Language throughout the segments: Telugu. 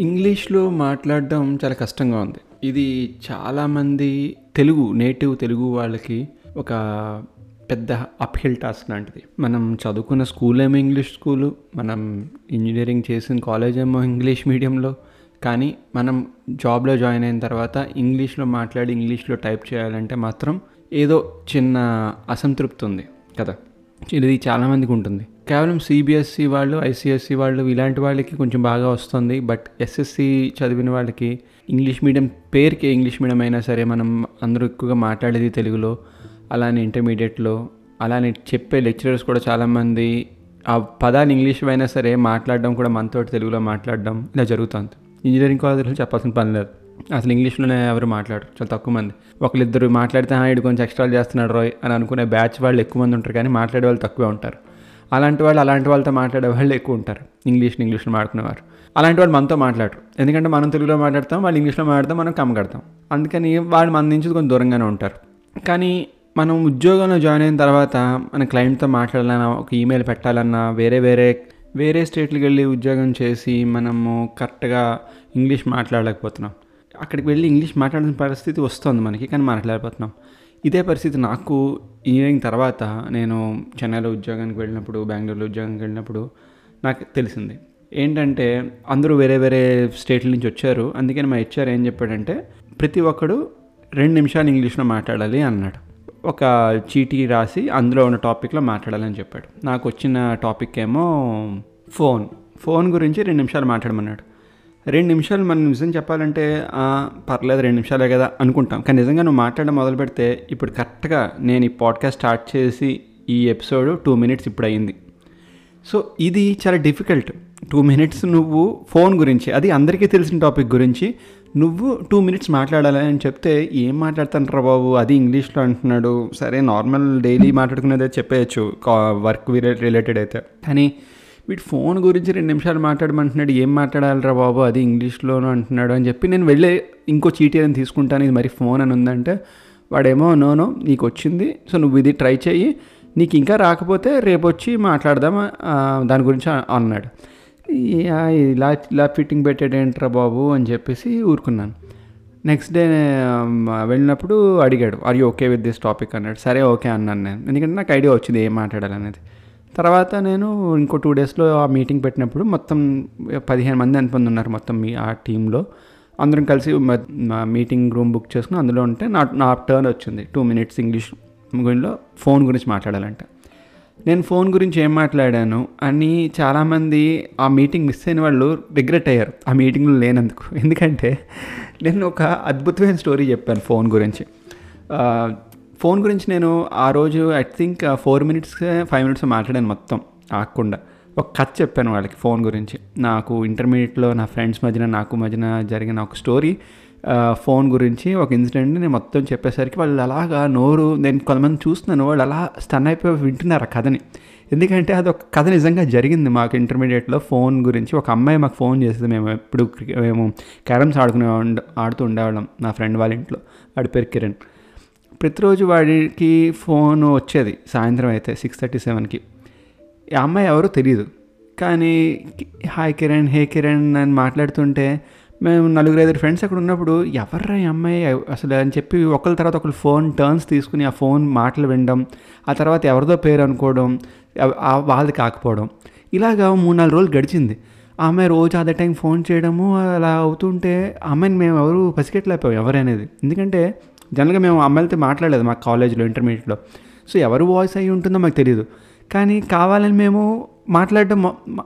ఇంగ్లీష్లో మాట్లాడడం చాలా కష్టంగా ఉంది. ఇది చాలామంది తెలుగు నేటివ్ తెలుగు వాళ్ళకి ఒక పెద్ద అప్హిల్ టాస్క్ లాంటిది. మనం చదువుకున్న స్కూల్ ఏమో ఇంగ్లీష్ స్కూలు మనం ఇంజనీరింగ్ చేసిన కాలేజ్ ఏమో ఇంగ్లీష్ మీడియంలో కానీ మనం జాబ్లో జాయిన్ అయిన తర్వాత ఇంగ్లీష్లో మాట్లాడి ఇంగ్లీష్లో టైప్ చేయాలంటే మాత్రం ఏదో చిన్న అసంతృప్తి ఉంది కదా. ఇది చాలామందికి ఉంటుంది. కేవలం సిబిఎస్సి వాళ్ళు ఐసిఎస్సి వాళ్ళు ఇలాంటి వాళ్ళకి కొంచెం బాగా వస్తుంది. బట్ ఎస్ఎస్సి చదివిన వాళ్ళకి ఇంగ్లీష్ మీడియం పేరుకి ఇంగ్లీష్ మీడియం అయినా సరే మనం అందరూ ఎక్కువగా మాట్లాడేది తెలుగులో అలానే ఇంటర్మీడియట్లో అలానే చెప్పే లెక్చరర్స్ కూడా చాలామంది ఆ పదాలు ఇంగ్లీష్ అయినా సరే మాట్లాడడం కూడా మనతో తెలుగులో మాట్లాడడం ఇలా జరుగుతుంది. ఇంజనీరింగ్ కాలేజీలో చెప్పాల్సిన పని లేదు. అసలు ఇంగ్లీష్లోనే ఎవరు మాట్లాడరు. చాలా తక్కువ మంది. ఒకరిద్దరు మాట్లాడితే ఆయన కొంచెం ఎక్స్ట్రా చేస్తున్నాడు రోయ్ అని అనుకునే బ్యాచ్ వాళ్ళు ఎక్కువ మంది ఉంటారు కానీ మాట్లాడే వాళ్ళు తక్కువే ఉంటారు. అలాంటి వాళ్ళు అలాంటి వాళ్ళతో మాట్లాడే వాళ్ళు ఎక్కువ ఉంటారు. ఇంగ్లీష్ని ఇంగ్లీష్లో మాట్లాడుకునేవారు. అలాంటి వాళ్ళు మనతో మాట్లాడరు. ఎందుకంటే మనం తెలుగులో మాట్లాడతాం వాళ్ళు ఇంగ్లీష్లో మాట్లాడతాం మనం కమ్మగడతాం అందుకని వాళ్ళు మన నుంచి కొంచెం దూరంగానే ఉంటారు. కానీ మనం ఉద్యోగంలో జాయిన్ అయిన తర్వాత మన క్లయింట్తో మాట్లాడాలన్నా ఒక ఈమెయిల్ పెట్టాలన్నా వేరే వేరే వేరే స్టేట్లకు వెళ్ళి ఉద్యోగం చేసి మనము కరెక్ట్గా ఇంగ్లీష్ మాట్లాడలేకపోతున్నాం. అక్కడికి వెళ్ళి ఇంగ్లీష్ మాట్లాడాల్సిన పరిస్థితి వస్తుంది మనకి కానీ మాట్లాడలేకపోతున్నాం. ఇదే పరిస్థితి నాకు ఇంజనీరింగ్ తర్వాత నేను చెన్నైలో ఉద్యోగానికి వెళ్ళినప్పుడు బెంగళూరులో ఉద్యోగానికి వెళ్ళినప్పుడు నాకు తెలిసింది. ఏంటంటే అందరూ వేరే వేరే స్టేట్ల నుంచి వచ్చారు. అందుకని మా హెచ్ఆర్ ఏం చెప్పాడంటే ప్రతి ఒక్కడు రెండు నిమిషాలు ఇంగ్లీష్లో మాట్లాడాలి అన్నాడు. ఒక చీటీ రాసి అందులో ఉన్న టాపిక్లో మాట్లాడాలని చెప్పాడు. నాకు వచ్చిన టాపిక్ ఏమో ఫోన్ ఫోన్ గురించి రెండు నిమిషాలు మాట్లాడమన్నాడు. రెండు నిమిషాలు మనం నిజం చెప్పాలంటే పర్లేదు రెండు నిమిషాలే కదా అనుకుంటాం. కానీ నిజంగా నువ్వు మాట్లాడడం మొదలు పెడితే ఇప్పుడు కరెక్ట్గా నేను ఈ పాడ్కాస్ట్ స్టార్ట్ చేసి ఈ ఎపిసోడ్ టూ మినిట్స్ ఇప్పుడు అయింది. సో ఇది చాలా డిఫికల్ట్. టూ మినిట్స్ నువ్వు ఫోన్ గురించి అది అందరికీ తెలిసిన టాపిక్ గురించి నువ్వు టూ మినిట్స్ మాట్లాడాలి అని చెప్తే ఏం మాట్లాడుతాను బాబు? అది ఇంగ్లీష్లో అంటున్నాడు. సరే నార్మల్ డైలీ మాట్లాడుకునేది చెప్పేయచ్చు వర్క్ రిలేటెడ్ అయితే. కానీ వీటి ఫోన్ గురించి రెండు నిమిషాలు మాట్లాడమంటున్నాడు ఏం మాట్లాడాలిరా బాబు? అది ఇంగ్లీష్లోనూ అంటున్నాడు అని చెప్పి నేను వెళ్ళే ఇంకో చీటీ అని తీసుకుంటాను ఇది మరి ఫోన్ అని ఉందంటే వాడేమో నోనో నీకు వచ్చింది సో నువ్వు ఇది ట్రై చేయి నీకు ఇంకా రాకపోతే రేపు వచ్చి మాట్లాడదాం దాని గురించి అన్నాడు. ఇలా ఇలా ఫిట్టింగ్ పెట్టాడేంట్రా బాబు? అని చెప్పేసి ఊరుకున్నాను. నెక్స్ట్ డే వెళ్ళినప్పుడు అడిగాడు are you okay with this topic అన్నాడు. సరే ఓకే అన్నాను నేను. ఎందుకంటే నాకు ఐడియా వచ్చింది ఏం మాట్లాడాలనేది. తర్వాత నేను ఇంకో టూ డేస్లో ఆ మీటింగ్ పెట్టినప్పుడు మొత్తం పదిహేను మంది అనుకుంది ఉన్నారు మొత్తం మీ ఆ టీంలో అందరం కలిసి మీటింగ్ రూమ్ బుక్ చేసుకుని అందులో ఉంటే నా నా టర్న్ వచ్చింది. టూ మినిట్స్ ఇంగ్లీష్ గురిలో ఫోన్ గురించి మాట్లాడాలంట. నేను ఫోన్ గురించి ఏం మాట్లాడాను అని చాలామంది ఆ మీటింగ్ మిస్ అయిన వాళ్ళు రిగ్రెట్ అయ్యారు. ఆ మీటింగ్లో లేనందుకు. ఎందుకంటే నేను ఒక అద్భుతమైన స్టోరీ చెప్పాను ఫోన్ గురించి. ఫోన్ గురించి నేను ఆ రోజు I think four minutes five minutes మాట్లాడాను మొత్తం ఆకుండా ఒక కథ చెప్పాను వాళ్ళకి ఫోన్ గురించి. నాకు ఇంటర్మీడియట్లో నా ఫ్రెండ్స్ మధ్యన నాకు మధ్యన జరిగిన ఒక స్టోరీ ఫోన్ గురించి ఒక ఇన్సిడెంట్ని నేను మొత్తం చెప్పేసరికి వాళ్ళు అలాగా నోరు నేను కొంతమంది చూస్తున్నాను వాళ్ళు అలా స్టన్ అయిపోయి వింటున్నారు ఆ కథని. ఎందుకంటే అది ఒక కథ నిజంగా జరిగింది మాకు ఇంటర్మీడియట్లో ఫోన్ గురించి. ఒక అమ్మాయి మాకు ఫోన్ చేసేది మేము ఎప్పుడు మేము క్యారమ్స్ ఆడుకునే ఆడుతూ ఉండేవాళ్ళం నా ఫ్రెండ్ వాళ్ళ ఇంట్లో. వాడి పేరు కిరణ్. ప్రతిరోజు వాడికి ఫోన్ వచ్చేది సాయంత్రం అయితే సిక్స్ థర్టీ సెవెన్కి. ఈ అమ్మాయి ఎవరో తెలియదు కానీ హాయ్ కిరణ్ హే కిరణ్ అని మాట్లాడుతుంటే మేము నలుగురు ఐదు ఫ్రెండ్స్ అక్కడ ఉన్నప్పుడు ఎవర్రా ఈ అమ్మాయి? అసలు అని చెప్పి ఒకరి తర్వాత ఒకరు ఫోన్ టర్న్స్ తీసుకుని ఆ ఫోన్ మాటలు వినడం ఆ తర్వాత ఎవరిదో పేరు అనుకోవడం వాళ్ళది కాకపోవడం. ఇలాగా మూడు నాలుగు రోజులు గడిచింది. ఆ అమ్మాయి రోజు అదే టైం ఫోన్ చేయడము అలా అవుతుంటే ఆ అమ్మాయిని మేము ఎవరు పసిగట్టలేకపోయాం ఎవరనేది. ఎందుకంటే జనరల్గా మేము అమ్మాయిలతో మాట్లాడలేదు మా కాలేజ్లో ఇంటర్మీడియట్లో. సో ఎవరు వాయిస్ అయ్యి ఉంటుందో మాకు తెలియదు కానీ కావాలని మేము మాట్లాడడం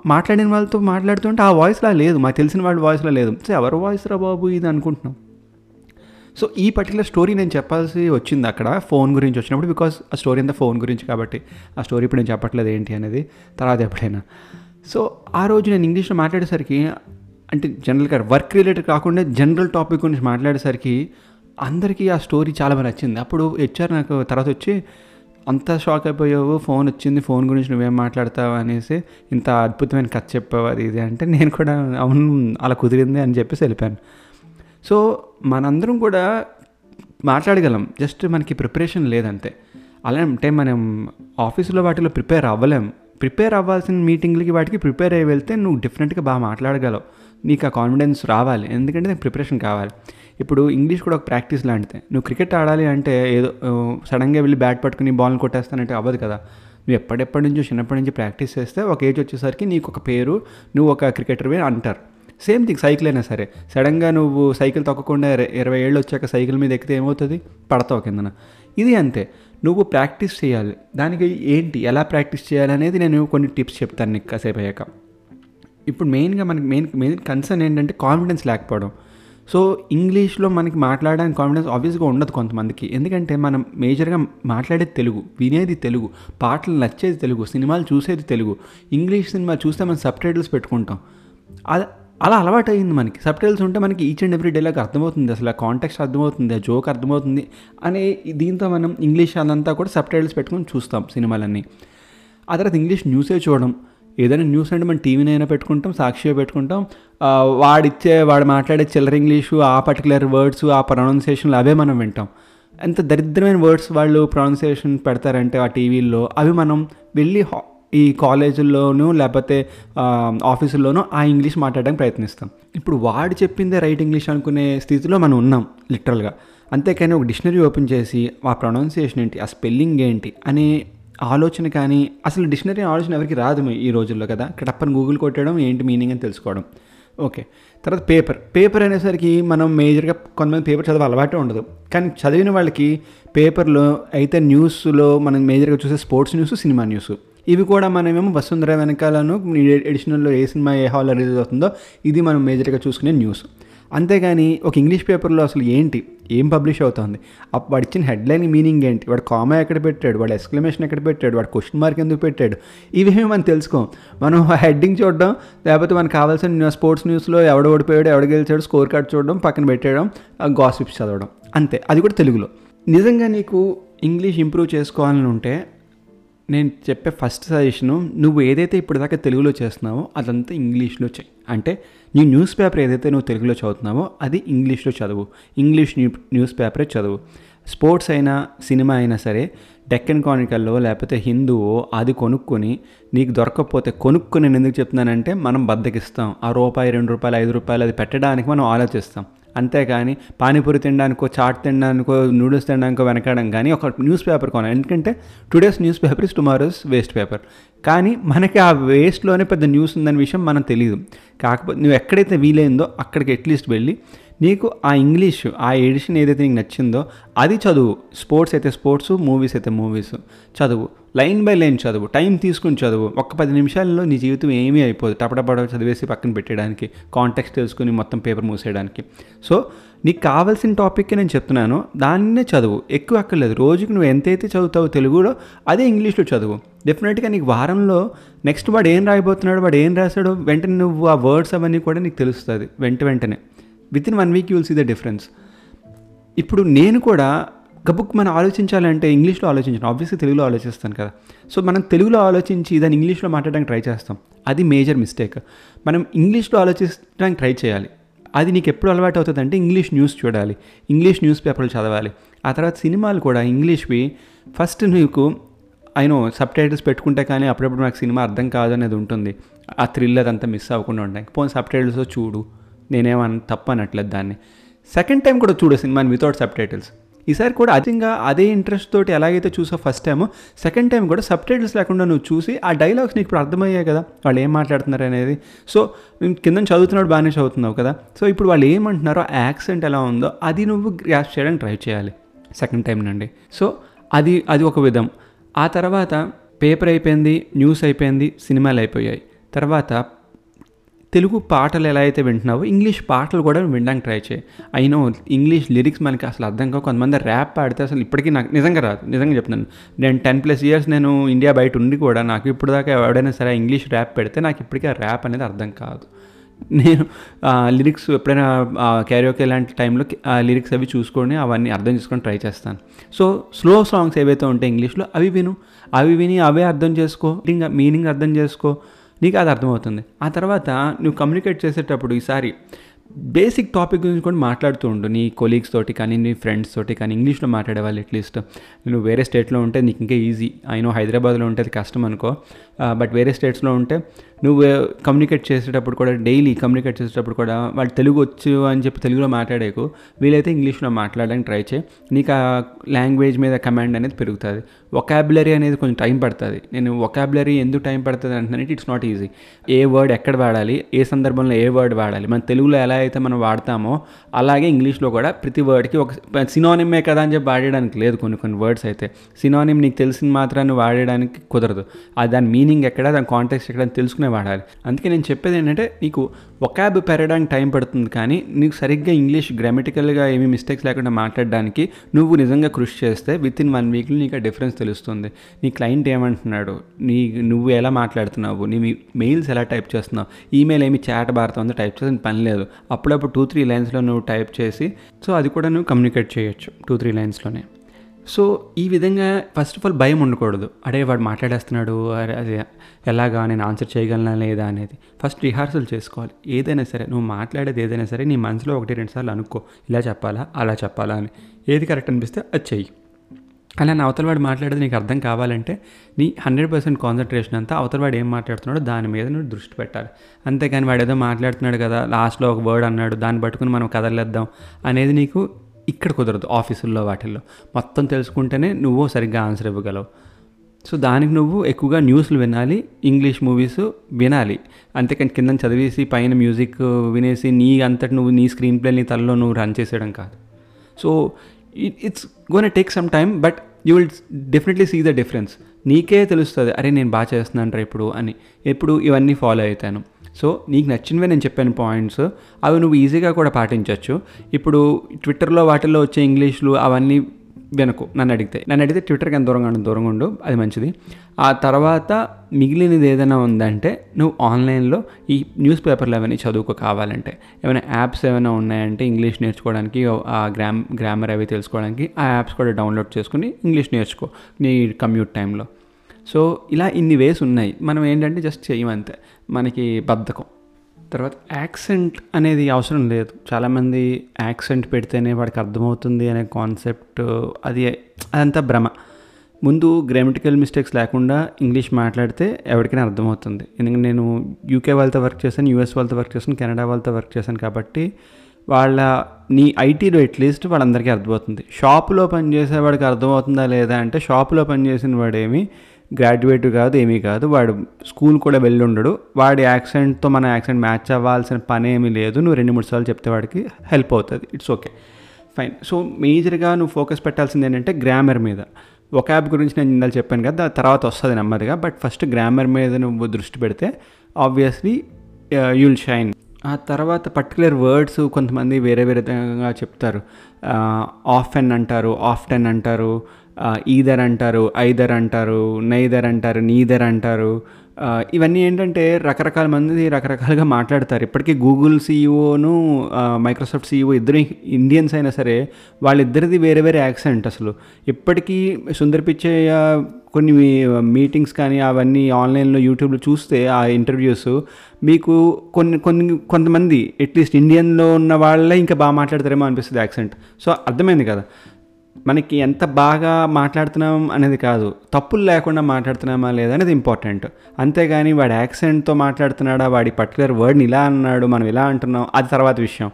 మాట్లాడిన వాళ్ళతో మాట్లాడుతుంటే ఆ వాయిస్లా లేదు మాకు తెలిసిన వాళ్ళ వాయిస్లో లేదు. సో ఎవరు వాయిస్ రా బాబు ఇది అనుకుంటున్నాం. సో ఈ పర్టికులర్ స్టోరీ నేను చెప్పాల్సి వచ్చింది అక్కడ ఫోన్ గురించి వచ్చినప్పుడు బికాస్ ఆ స్టోరీ అంతా ఫోన్ గురించి కాబట్టి ఆ స్టోరీ ఇప్పుడు నేను చెప్పట్లేదు ఏంటి అనేది తర్వాత ఎప్పుడైనా. సో ఆ రోజు నేను ఇంగ్లీష్లో మాట్లాడేసరికి అంటే జనరల్గా వర్క్ రిలేటెడ్ కాకుండా జనరల్ టాపిక్ గురించి మాట్లాడేసరికి అందరికీ ఆ స్టోరీ చాలా బాగా నచ్చింది. అప్పుడు హెచ్ఆర్ నాకు తర్వాత వచ్చి అంత షాక్ అయిపోయావు ఫోన్ వచ్చింది ఫోన్ గురించి నువ్వేం మాట్లాడతావు? అనేసి ఇంత అద్భుతమైన కథ చెప్పావు అది ఇది అంటే నేను కూడా అవును అలా కుదిరింది అని చెప్పేసి వెళ్ళిపోయాను. సో మనందరం కూడా మాట్లాడగలం. జస్ట్ మనకి ప్రిపరేషన్ లేదంతే. అలా అంటే మనం ఆఫీసులో వాటిలో ప్రిపేర్ అవ్వలేం. ప్రిపేర్ అవ్వాల్సిన మీటింగ్లకి వాటికి ప్రిపేర్ అయ్యి వెళ్తే నువ్వు డిఫరెంట్గా బాగా మాట్లాడగలవు. నీకు ఆ కాన్ఫిడెన్స్ రావాలి. ఎందుకంటే నీకు ప్రిపరేషన్ కావాలి. ఇప్పుడు ఇంగ్లీష్ కూడా ఒక ప్రాక్టీస్ లాంటిదే. నువ్వు క్రికెట్ ఆడాలి అంటే ఏదో సడన్గా వెళ్ళి బ్యాట్ పట్టుకుని బాల్ కొట్టేస్తానంటే అవ్వదు కదా. నువ్వు ఎప్పటిప్పటి నుంచో చిన్నప్పటి నుంచి ప్రాక్టీస్ చేస్తే ఒక ఏజ్ వచ్చేసరికి నీకు ఒక పేరు నువ్వు ఒక క్రికెటర్వి అంటారు. సేమ్ థింగ్ సైకిల్ అయినా సరే. సడన్గా నువ్వు సైకిల్ తొక్కకుండా ఇరవై ఏళ్ళు వచ్చాక సైకిల్ మీద ఎక్కితే ఏమవుతుంది? పడతావు కిందన. ఇది అంతే. నువ్వు ప్రాక్టీస్ చేయాలి. దానికి ఏంటి? ఎలా ప్రాక్టీస్ చేయాలనేది నేను కొన్ని టిప్స్ చెప్తాను నీకు కాసేపు అయ్యాక. ఇప్పుడు మెయిన్గా మనకి మెయిన్ మెయిన్ కన్సర్న్ ఏంటంటే కాన్ఫిడెన్స్ లేకపోవడం. సో ఇంగ్లీష్లో మనకి మాట్లాడడానికి కాన్ఫిడెన్స్ ఆబ్వియస్గా ఉండదు కొంతమందికి. ఎందుకంటే మనం మేజర్గా మాట్లాడేది తెలుగు వినేది తెలుగు పాటలు నచ్చేది తెలుగు సినిమాలు చూసేది తెలుగు ఇంగ్లీష్ సినిమా చూస్తే మనం సబ్ టైటిల్స్ పెట్టుకుంటాం. అది అలా అలవాటు అయింది మనకి. సబ్ టైటిల్స్ ఉంటే మనకి ఈచ్ అండ్ ఎవ్రీ డేలాగా అర్థమవుతుంది. అసలు ఆ కాంటాక్ట్ అర్థమవుతుంది ఆ జోక్ అర్థమవుతుంది అనే దీంతో మనం ఇంగ్లీష్ అదంతా కూడా సబ్ టైటిల్స్ పెట్టుకుని చూస్తాం సినిమాలన్నీ. ఆ తర్వాత ఇంగ్లీష్ న్యూసే చూడడం ఏదైనా న్యూస్ అంటే మనం టీవీనైనా పెట్టుకుంటాం సాక్షిగా పెట్టుకుంటాం. వాడిచ్చే వాడు మాట్లాడే చిల్లర ఇంగ్లీషు ఆ పర్టికులర్ వర్డ్స్ ఆ ప్రొనౌన్సియేషన్లు అవే మనం వింటాం. ఎంత దరిద్రమైన వర్డ్స్ వాళ్ళు ప్రొనౌన్సియేషన్ పెడతారంటే ఆ టీవీల్లో అవి మనం వెళ్ళి ఈ కాలేజీల్లోనూ లేకపోతే ఆఫీసుల్లోనూ ఆ ఇంగ్లీష్ మాట్లాడడానికి ప్రయత్నిస్తాం. ఇప్పుడు వాడు చెప్పిందే రైట్ ఇంగ్లీష్ అనుకునే స్థితిలో మనం ఉన్నాం లిటరల్గా. అంతేకాని ఒక డిక్షనరీ ఓపెన్ చేసి ఆ ప్రొనౌన్సియేషన్ ఏంటి ఆ స్పెల్లింగ్ ఏంటి అనే ఆలోచన కానీ అసలు డిక్షనరీ ఆలోచన ఎవరికి రాదు ఈ రోజుల్లో కదా. టప్పని గూగుల్ కొట్టడం ఏంటి మీనింగ్ అని తెలుసుకోవడం. ఓకే. తర్వాత పేపర్. పేపర్ అనేసరికి మనం మేజర్గా కొంతమంది పేపర్ చదవ అలవాటే ఉండదు. కానీ చదివిన వాళ్ళకి పేపర్లో అయితే న్యూస్లో మనం మేజర్గా చూసే స్పోర్ట్స్ న్యూస్ సినిమా న్యూస్. ఇవి కూడా మనమేమో వసుంధర వెనకాలను ఎడిషనల్లో ఏ సినిమా ఏ హాల్లో రిలీజ్ అవుతుందో ఇది మనం మేజర్గా చూసుకునే న్యూస్. అంతేగాని ఒక ఇంగ్లీష్ పేపర్లో అసలు ఏంటి? ఏం పబ్లిష్ అవుతుంది? అప్పుడు వాడు ఇచ్చిన హెడ్లైన్ మీనింగ్ ఏంటి? వాడు కామా ఎక్కడ పెట్టాడు? వాడు ఎక్స్క్లమేషన్ ఎక్కడ పెట్టాడు? వాడు క్వశ్చన్ మార్క్ ఎందుకు పెట్టాడు? ఇవేమి మనం తెలుసుకోం. మనం హెడ్డింగ్ చూడడం లేకపోతే మనకు కావాల్సిన స్పోర్ట్స్ న్యూస్లో ఎవడ ఓడిపోయాడు ఎవడు గెలిచాడు స్కోర్ కార్డ్ చూడడం పక్కన పెట్టేయడం గాసిప్స్ చదవడం. అంతే. అది కూడా తెలుగులో. నిజంగా నీకు ఇంగ్లీష్ ఇంప్రూవ్ చేసుకోవాలని ఉంటే నేను చెప్పే ఫస్ట్ సజెషను నువ్వు ఏదైతే ఇప్పటిదాకా తెలుగులో చేస్తున్నావో అదంతా ఇంగ్లీష్లో చెయ్యి అంటే నీ న్యూస్ పేపర్ ఏదైతే నువ్వు తెలుగులో చదువుతున్నావో అది ఇంగ్లీష్లో చదువు. ఇంగ్లీష్ న్యూ న్యూస్ పేపరే చదువు. స్పోర్ట్స్ అయినా సినిమా అయినా సరే డెక్కన్ కానికల్లో లేకపోతే హిందువో అది కొనుక్కొని నీకు దొరకకపోతే కొనుక్కొని నేను ఎందుకు చెప్తున్నానంటే మనం బద్దకిస్తాం. ఆ రూపాయి రెండు రూపాయలు ఐదు రూపాయలు అది పెట్టడానికి మనం ఆలోచిస్తాం. అంతేకాని పానీపూరి తినడానికో చాట్ తినడానికో నూడిల్స్ తినడానికో వెనకడం కానీ ఒక న్యూస్ పేపర్ కొనాలి. ఎందుకంటే today's newspaper is tomorrow's waste paper. కానీ మనకి ఆ వేస్ట్లోనే పెద్ద న్యూస్ ఉందనే విషయం మనకు తెలియదు కాకపోతే నువ్వు ఎక్కడైతే వీలైందో అక్కడికి అట్లీస్ట్ వెళ్ళి నీకు ఆ ఇంగ్లీష్ ఆ ఎడిషన్ ఏదైతే నీకు నచ్చిందో అది చదువు. స్పోర్ట్స్ అయితే స్పోర్ట్స్ మూవీస్ అయితే మూవీస్. చదువు. లైన్ బై లైన్ చదువు టైం తీసుకుని చదువు. ఒక్క పది నిమిషాల్లో నీ జీవితం ఏమీ అయిపోదు. టపటపడ చదివేసి పక్కన పెట్టేయడానికి కాంటెక్స్ట్ తెలుసుకుని మొత్తం పేపర్ మూసేయడానికి. సో నీకు కావాల్సిన టాపిక్ నేను చెప్తున్నాను. దాన్నే చదువు. ఎక్కువ అక్కర్లేదు. రోజుకి నువ్వు ఎంతైతే చదువుతావు తెలుగులో అదే ఇంగ్లీష్లో చదువు. డెఫినెట్గా నీకు వారంలో నెక్స్ట్ వాడు ఏం రాయబోతున్నాడు వాడు ఏం రాశాడో వెంటనే నువ్వు ఆ వర్డ్స్ అవన్నీ కూడా నీకు తెలుస్తుంది. వెంట వెంటనే. Within one week you'll see the difference ఇప్పుడు నేను కూడా గబుక్ మనం ఆలోచించాలంటే ఇంగ్లీష్లో ఆలోచించాను. ఆబ్వియస్లీ తెలుగులో ఆలోచిస్తాను కదా. సో మనం తెలుగులో ఆలోచించి దాన్ని ఇంగ్లీష్లో మాట్లాడడానికి ట్రై చేస్తాం. అది మేజర్ మిస్టేక్ మనం ఇంగ్లీష్లో ఆలోచించడానికి ట్రై చేయాలి. అది నీకు ఎప్పుడు అలవాటు అవుతుంది అంటే ఇంగ్లీష్ న్యూస్ చూడాలి. ఇంగ్లీష్ న్యూస్ పేపర్లు చదవాలి. ఆ తర్వాత సినిమాలు కూడా ఇంగ్లీష్వి ఫస్ట్ నీకు అయినో సబ్ టైటిల్స్ పెట్టుకుంటే కానీ అప్పుడప్పుడు నాకు సినిమా అర్థం కాదు అనేది ఉంటుంది. ఆ థ్రిల్ అదంతా మిస్ అవ్వకుండా ఉండడానికి. పోనీ సబ్ టైటిల్స్ చూడు. నేనేమన్నా తప్పు అనట్లేదు దాన్ని. సెకండ్ టైం కూడా చూడు సినిమాని వితౌట్ సబ్ టైటిల్స్ ఈసారి కూడా అధికంగా అదే ఇంట్రెస్ట్ తోటి ఎలాగైతే చూసావు ఫస్ట్ టైం సెకండ్ టైం కూడా సబ్ టైటిల్స్ లేకుండా నువ్వు చూసి ఆ డైలాగ్స్ నీకు ఇప్పుడు అర్థమయ్యాయి కదా. వాళ్ళు ఏం మాట్లాడుతున్నారు అనేది. సో కింద చదువుతున్నాడు బాగానే చదువుతున్నావు కదా. సో ఇప్పుడు వాళ్ళు ఏమంటున్నారో ఆ యాక్సెంట్ ఎలా ఉందో అది నువ్వు గ్రాస్ చేయడానికి ట్రై చేయాలి సెకండ్ టైం నుండి. సో అది అది ఒక విధం. ఆ తర్వాత పేపర్ అయిపోయింది న్యూస్ అయిపోయింది సినిమాలు అయిపోయాయి. తర్వాత తెలుగు పాటలు ఎలా అయితే వింటున్నావో ఇంగ్లీష్ పాటలు కూడా వినడానికి ట్రై చేయి. అయినో ఇంగ్లీష్ లిరిక్స్ మనకి అసలు అర్థం కావు. కొంతమంది ర్యాప్ పాడితే అసలు ఇప్పటికీ నాకు నిజంగా రాదు. నిజంగా చెప్తున్నాను. నేను టెన్ ప్లస్ ఇయర్స్ నేను ఇండియా బయట ఉండి కూడా నాకు ఇప్పుడు దాకా ఎవడైనా సరే ఇంగ్లీష్ ర్యాప్ పెడితే నాకు ఇప్పటికీ ఆ ర్యాప్ అనేది అర్థం కాదు. నేను లిరిక్స్ ఎప్పుడైనా క్యారియోకే లాంటి టైంలో లిరిక్స్ అవి చూసుకొని అవన్నీ అర్థం చేసుకొని ట్రై చేస్తాను. సో స్లో సాంగ్స్ ఏవైతే ఉంటాయి ఇంగ్లీష్లో అవి విను. అవి విని అవే అర్థం చేసుకో. మీనింగ్ అర్థం చేసుకో. నీకు అది అర్థమవుతుంది. ఆ తర్వాత నువ్వు కమ్యూనికేట్ చేసేటప్పుడు ఈసారి బేసిక్ టాపిక్ గురించి కూడా మాట్లాడుతూ ఉండు. నీ కొలీగ్స్ తోటి కానీ నీ ఫ్రెండ్స్ తోటి కానీ ఇంగ్లీష్లో మాట్లాడేవాళ్ళు అట్లీస్ట్ నువ్వు వేరే స్టేట్లో ఉంటే నీకు ఇంకా ఈజీ అయినో హైదరాబాద్లో ఉంటే అది కష్టం అనుకో. Uh, బట్ వేరే స్టేట్స్లో ఉంటే నువ్వు uh, కమ్యూనికేట్ చేసేటప్పుడు కూడా డైలీ కమ్యూనికేట్ చేసేటప్పుడు కూడా వాళ్ళు తెలుగు వచ్చు అని చెప్పి తెలుగులో మాట్లాడేకు. వీలైతే ఇంగ్లీష్లో మాట్లాడడానికి ట్రై చేయి. నీకు ఆ లాంగ్వేజ్ మీద కమాండ్ అనేది పెరుగుతుంది. ఒకాబులరీ అనేది కొంచెం టైం పడుతుంది. నేను ఒకాబులరీ ఎందుకు టైం పడుతుంది అంటే ఇట్స్ నాట్ ఈజీ ఏ వర్డ్ ఎక్కడ వాడాలి? ఏ సందర్భంలో ఏ వర్డ్ వాడాలి? మన తెలుగులో ఎలా అయితే మనం వాడతామో అలాగే ఇంగ్లీష్లో కూడా ప్రతి వర్డ్కి ఒక సినానిమే కదా అని చెప్పి వాడడానికి లేదు కొన్ని కొన్ని వర్డ్స్ అయితే. సినానిమ్ నీకు తెలిసిన మాత్రాన్ని వాడడానికి కుదరదు. ఆ దాని మీనింగ్ ఎక్కడ దాని కాంటెక్స్ట్ ఎక్కడ తెలుసుకునే వాడాలి. అందుకే నేను చెప్పేది ఏంటంటే నీకు ఒకాబ్ పెరగడానికి టైం పడుతుంది కానీ నీకు సరిగ్గా ఇంగ్లీష్ గ్రామటికల్గా ఏమీ మిస్టేక్స్ లేకుండా మాట్లాడడానికి నువ్వు నిజంగా కృషి చేస్తే విత్ ఇన్ వన్ వీక్లో నీకు ఆ డిఫరెన్స్ తెలుస్తుంది. నీ క్లయింట్ ఏమంటున్నాడు? నీ నువ్వు ఎలా మాట్లాడుతున్నావు? నీ మెయిల్స్ ఎలా టైప్ చేస్తున్నావు? ఈమెయిల్ ఏమి చాట్ భారతం టైప్ చేసిన పని లేదు. అప్పుడప్పుడు టూ త్రీ లైన్స్లో నువ్వు టైప్ చేసి సో అది కూడా నువ్వు కమ్యూనికేట్ చేయొచ్చు టూ త్రీ లైన్స్లోనే సో ఈ విధంగా ఫస్ట్ ఆఫ్ ఆల్ భయం ఉండకూడదు. అడే వాడు మాట్లాడేస్తున్నాడు అరే అది ఎలాగా నేను ఆన్సర్ చేయగలనా లేదా అనేది. ఫస్ట్ రిహార్సల్ చేసుకోవాలి. ఏదైనా సరే నువ్వు మాట్లాడేది ఏదైనా సరే నీ మనసులో ఒకటి రెండు సార్లు అనుకో. ఇలా చెప్పాలా అలా చెప్పాలా అని. ఏది కరెక్ట్ అనిపిస్తే అది చెయ్యి. అలా నా అవతల వాడు మాట్లాడేది నీకు అర్థం కావాలంటే నీ హండ్రెడ్ పర్సెంట్ కాన్సన్ట్రేషన్ అంతా అవతల వాడు ఏం మాట్లాడుతున్నాడో దాని మీద నువ్వు దృష్టి పెట్టాలి. అంతేకాని వాడు ఏదో మాట్లాడుతున్నాడు కదా లాస్ట్లో ఒక వర్డ్ అన్నాడు దాన్ని పట్టుకుని మనం కదలేద్దాం అనేది నీకు ఇక్కడ కుదరదు ఆఫీసుల్లో వాటిల్లో. మొత్తం తెలుసుకుంటేనే నువ్వు సరిగ్గా ఆన్సర్ ఇవ్వగలవు. సో దానికి నువ్వు ఎక్కువగా న్యూస్లు వినాలి ఇంగ్లీష్ మూవీస్ వినాలి. అంతేకాని కింద చదివేసి పైన మ్యూజిక్ వినేసి నీ అంతటి నువ్వు నీ స్క్రీన్ ప్లే నీ తలలో నువ్వు రన్ చేసేయడం కాదు. So it's gonna take some time but you will definitely see the difference నీకే తెలుస్తుంది అరే నేను బాగా చేస్తున్నాను ఇప్పుడు అని. ఎప్పుడు ఇవన్నీ ఫాలో అవుతాను. సో నీకు నచ్చినవే నేను చెప్పాను పాయింట్స్. అవి నువ్వు ఈజీగా కూడా పాటించవచ్చు ఇప్పుడు ట్విట్టర్లో వాటిల్లో వచ్చే ఇంగ్లీష్లు అవన్నీ వెనకు. నన్ను అడిగితే. నన్ను అడిగితే ట్విట్టర్కి ఎంత దూరంగా దూరంగా ఉండు అది మంచిది. ఆ తర్వాత మిగిలినది ఏదైనా ఉందంటే నువ్వు ఆన్లైన్లో ఈ న్యూస్ పేపర్లు అవన్నీ చదువుకో కావాలంటే. ఏమైనా యాప్స్ ఏమైనా ఉన్నాయంటే ఇంగ్లీష్ నేర్చుకోవడానికి ఆ గ్రామ్ గ్రామర్ అవి తెలుసుకోవడానికి ఆ యాప్స్ కూడా డౌన్లోడ్ చేసుకుని ఇంగ్లీష్ నేర్చుకో నీ కమ్యూట్ టైంలో సో ఇలా ఇన్ని వేస్ ఉన్నాయి. మనం ఏంటంటే జస్ట్ చేయమంతే మనకి బద్ధకం. తర్వాత యాక్సెంట్ అనేది అవసరం లేదు. చాలామంది యాక్సెంట్ పెడితేనే వాడికి అర్థమవుతుంది అనే కాన్సెప్ట్ అది అదంతా భ్రమ. ముందు గ్రామటికల్ మిస్టేక్స్ లేకుండా ఇంగ్లీష్ మాట్లాడితే ఎవరికైనా అర్థమవుతుంది. ఎందుకంటే నేను యూకే వాళ్ళతో వర్క్ చేశాను యూఎస్ వాళ్ళతో వర్క్ చేశాను కెనడా వాళ్ళతో వర్క్ చేశాను కాబట్టి వాళ్ళ నీ ఐటీలో అట్లీస్ట్ వాళ్ళందరికీ అర్థమవుతుంది. షాపులో పనిచేసే వాడికి అర్థమవుతుందా లేదా అంటే షాపులో పనిచేసిన వాడేమి గ్రాడ్యుయేట్ కాదు ఏమీ కాదు. వాడు స్కూల్ కూడా వెళ్ళి ఉండడు వాడి యాక్సెంట్తో మన యాక్సెంట్ మ్యాచ్ అవ్వాల్సిన పని ఏమీ లేదు. నువ్వు రెండు మూడు సార్లు చెప్తే వాడికి హెల్ప్ అవుతుంది. ఇట్స్ ఓకే ఫైన్ సో మేజర్గా నువ్వు ఫోకస్ పెట్టాల్సింది ఏంటంటే గ్రామర్ మీద. ఒక యాప్ గురించి నేను ఇందాక చెప్పాను కదా దాని తర్వాత వస్తుంది నెమ్మదిగా. బట్ ఫస్ట్ గ్రామర్ మీద నువ్వు దృష్టి పెడితే ఆబ్వియస్లీ యుల్ షైన్ ఆ తర్వాత పర్టికులర్ వర్డ్స్ కొంతమంది వేరే వేరే విధంగా చెప్తారు. Uh, ఆఫెన్ అంటారు ఆఫ్ టెన్ అంటారు. ఈదర్ అంటారు ఐదర్ అంటారు నైదర్ అంటారు నీదర్ అంటారు ఇవన్నీ ఏంటంటే రకరకాల మంది రకరకాలుగా మాట్లాడతారు. ఇప్పటికీ గూగుల్ సీఈఓను మైక్రోసాఫ్ట్ సీఈఓ ఇద్దరు ఇండియన్స్ అయినా సరే వాళ్ళిద్దరిది వేరే వేరే యాక్సెంట్ అసలు. ఇప్పటికీ సుందర్ పిచ్చయ్య కొన్ని మీటింగ్స్ కానీ అవన్నీ ఆన్లైన్లో యూట్యూబ్లో చూస్తే ఆ ఇంటర్వ్యూస్ మీకు కొన్ని కొన్ని కొంతమంది అట్లీస్ట్ ఇండియన్లో ఉన్న వాళ్ళే ఇంకా బాగా మాట్లాడతారేమో అనిపిస్తుంది యాక్సెంట్. సో అర్థమైంది కదా. మనకి ఎంత బాగా మాట్లాడుతున్నాం అనేది కాదు. తప్పులు లేకుండా మాట్లాడుతున్నామా లేదా అనేది ఇంపార్టెంట్ అంతేగాని వాడి యాక్సెంట్తో మాట్లాడుతున్నాడా వాడి పర్టికులర్ వర్డ్ని ఇలా అన్నాడు మనం ఇలా అంటున్నాం అది తర్వాత విషయం.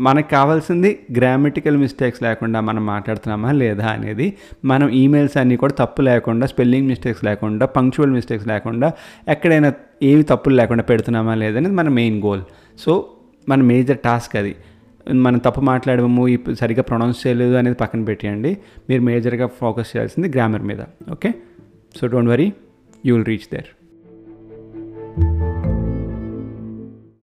మనకు కావాల్సింది గ్రామటికల్ మిస్టేక్స్ లేకుండా మనం మాట్లాడుతున్నామా లేదా అనేది. మనం ఈమెయిల్స్ అన్నీ కూడా తప్పు లేకుండా స్పెల్లింగ్ మిస్టేక్స్ లేకుండా పంక్చువల్ మిస్టేక్స్ లేకుండా ఎక్కడైనా ఏవి తప్పులు లేకుండా పెడుతున్నామా లేదనేది మన మెయిన్ గోల్ సో మన మేజర్ టాస్క్ అది. మనం తప్పు మాట్లాడము సరిగ్గా ప్రొనౌన్స్ చేయలేదు అనేది పక్కన పెట్టేయండి. మీరు మేజర్గా ఫోకస్ చేయాల్సింది గ్రామర్ మీద. Okay? So don't worry. You will reach there.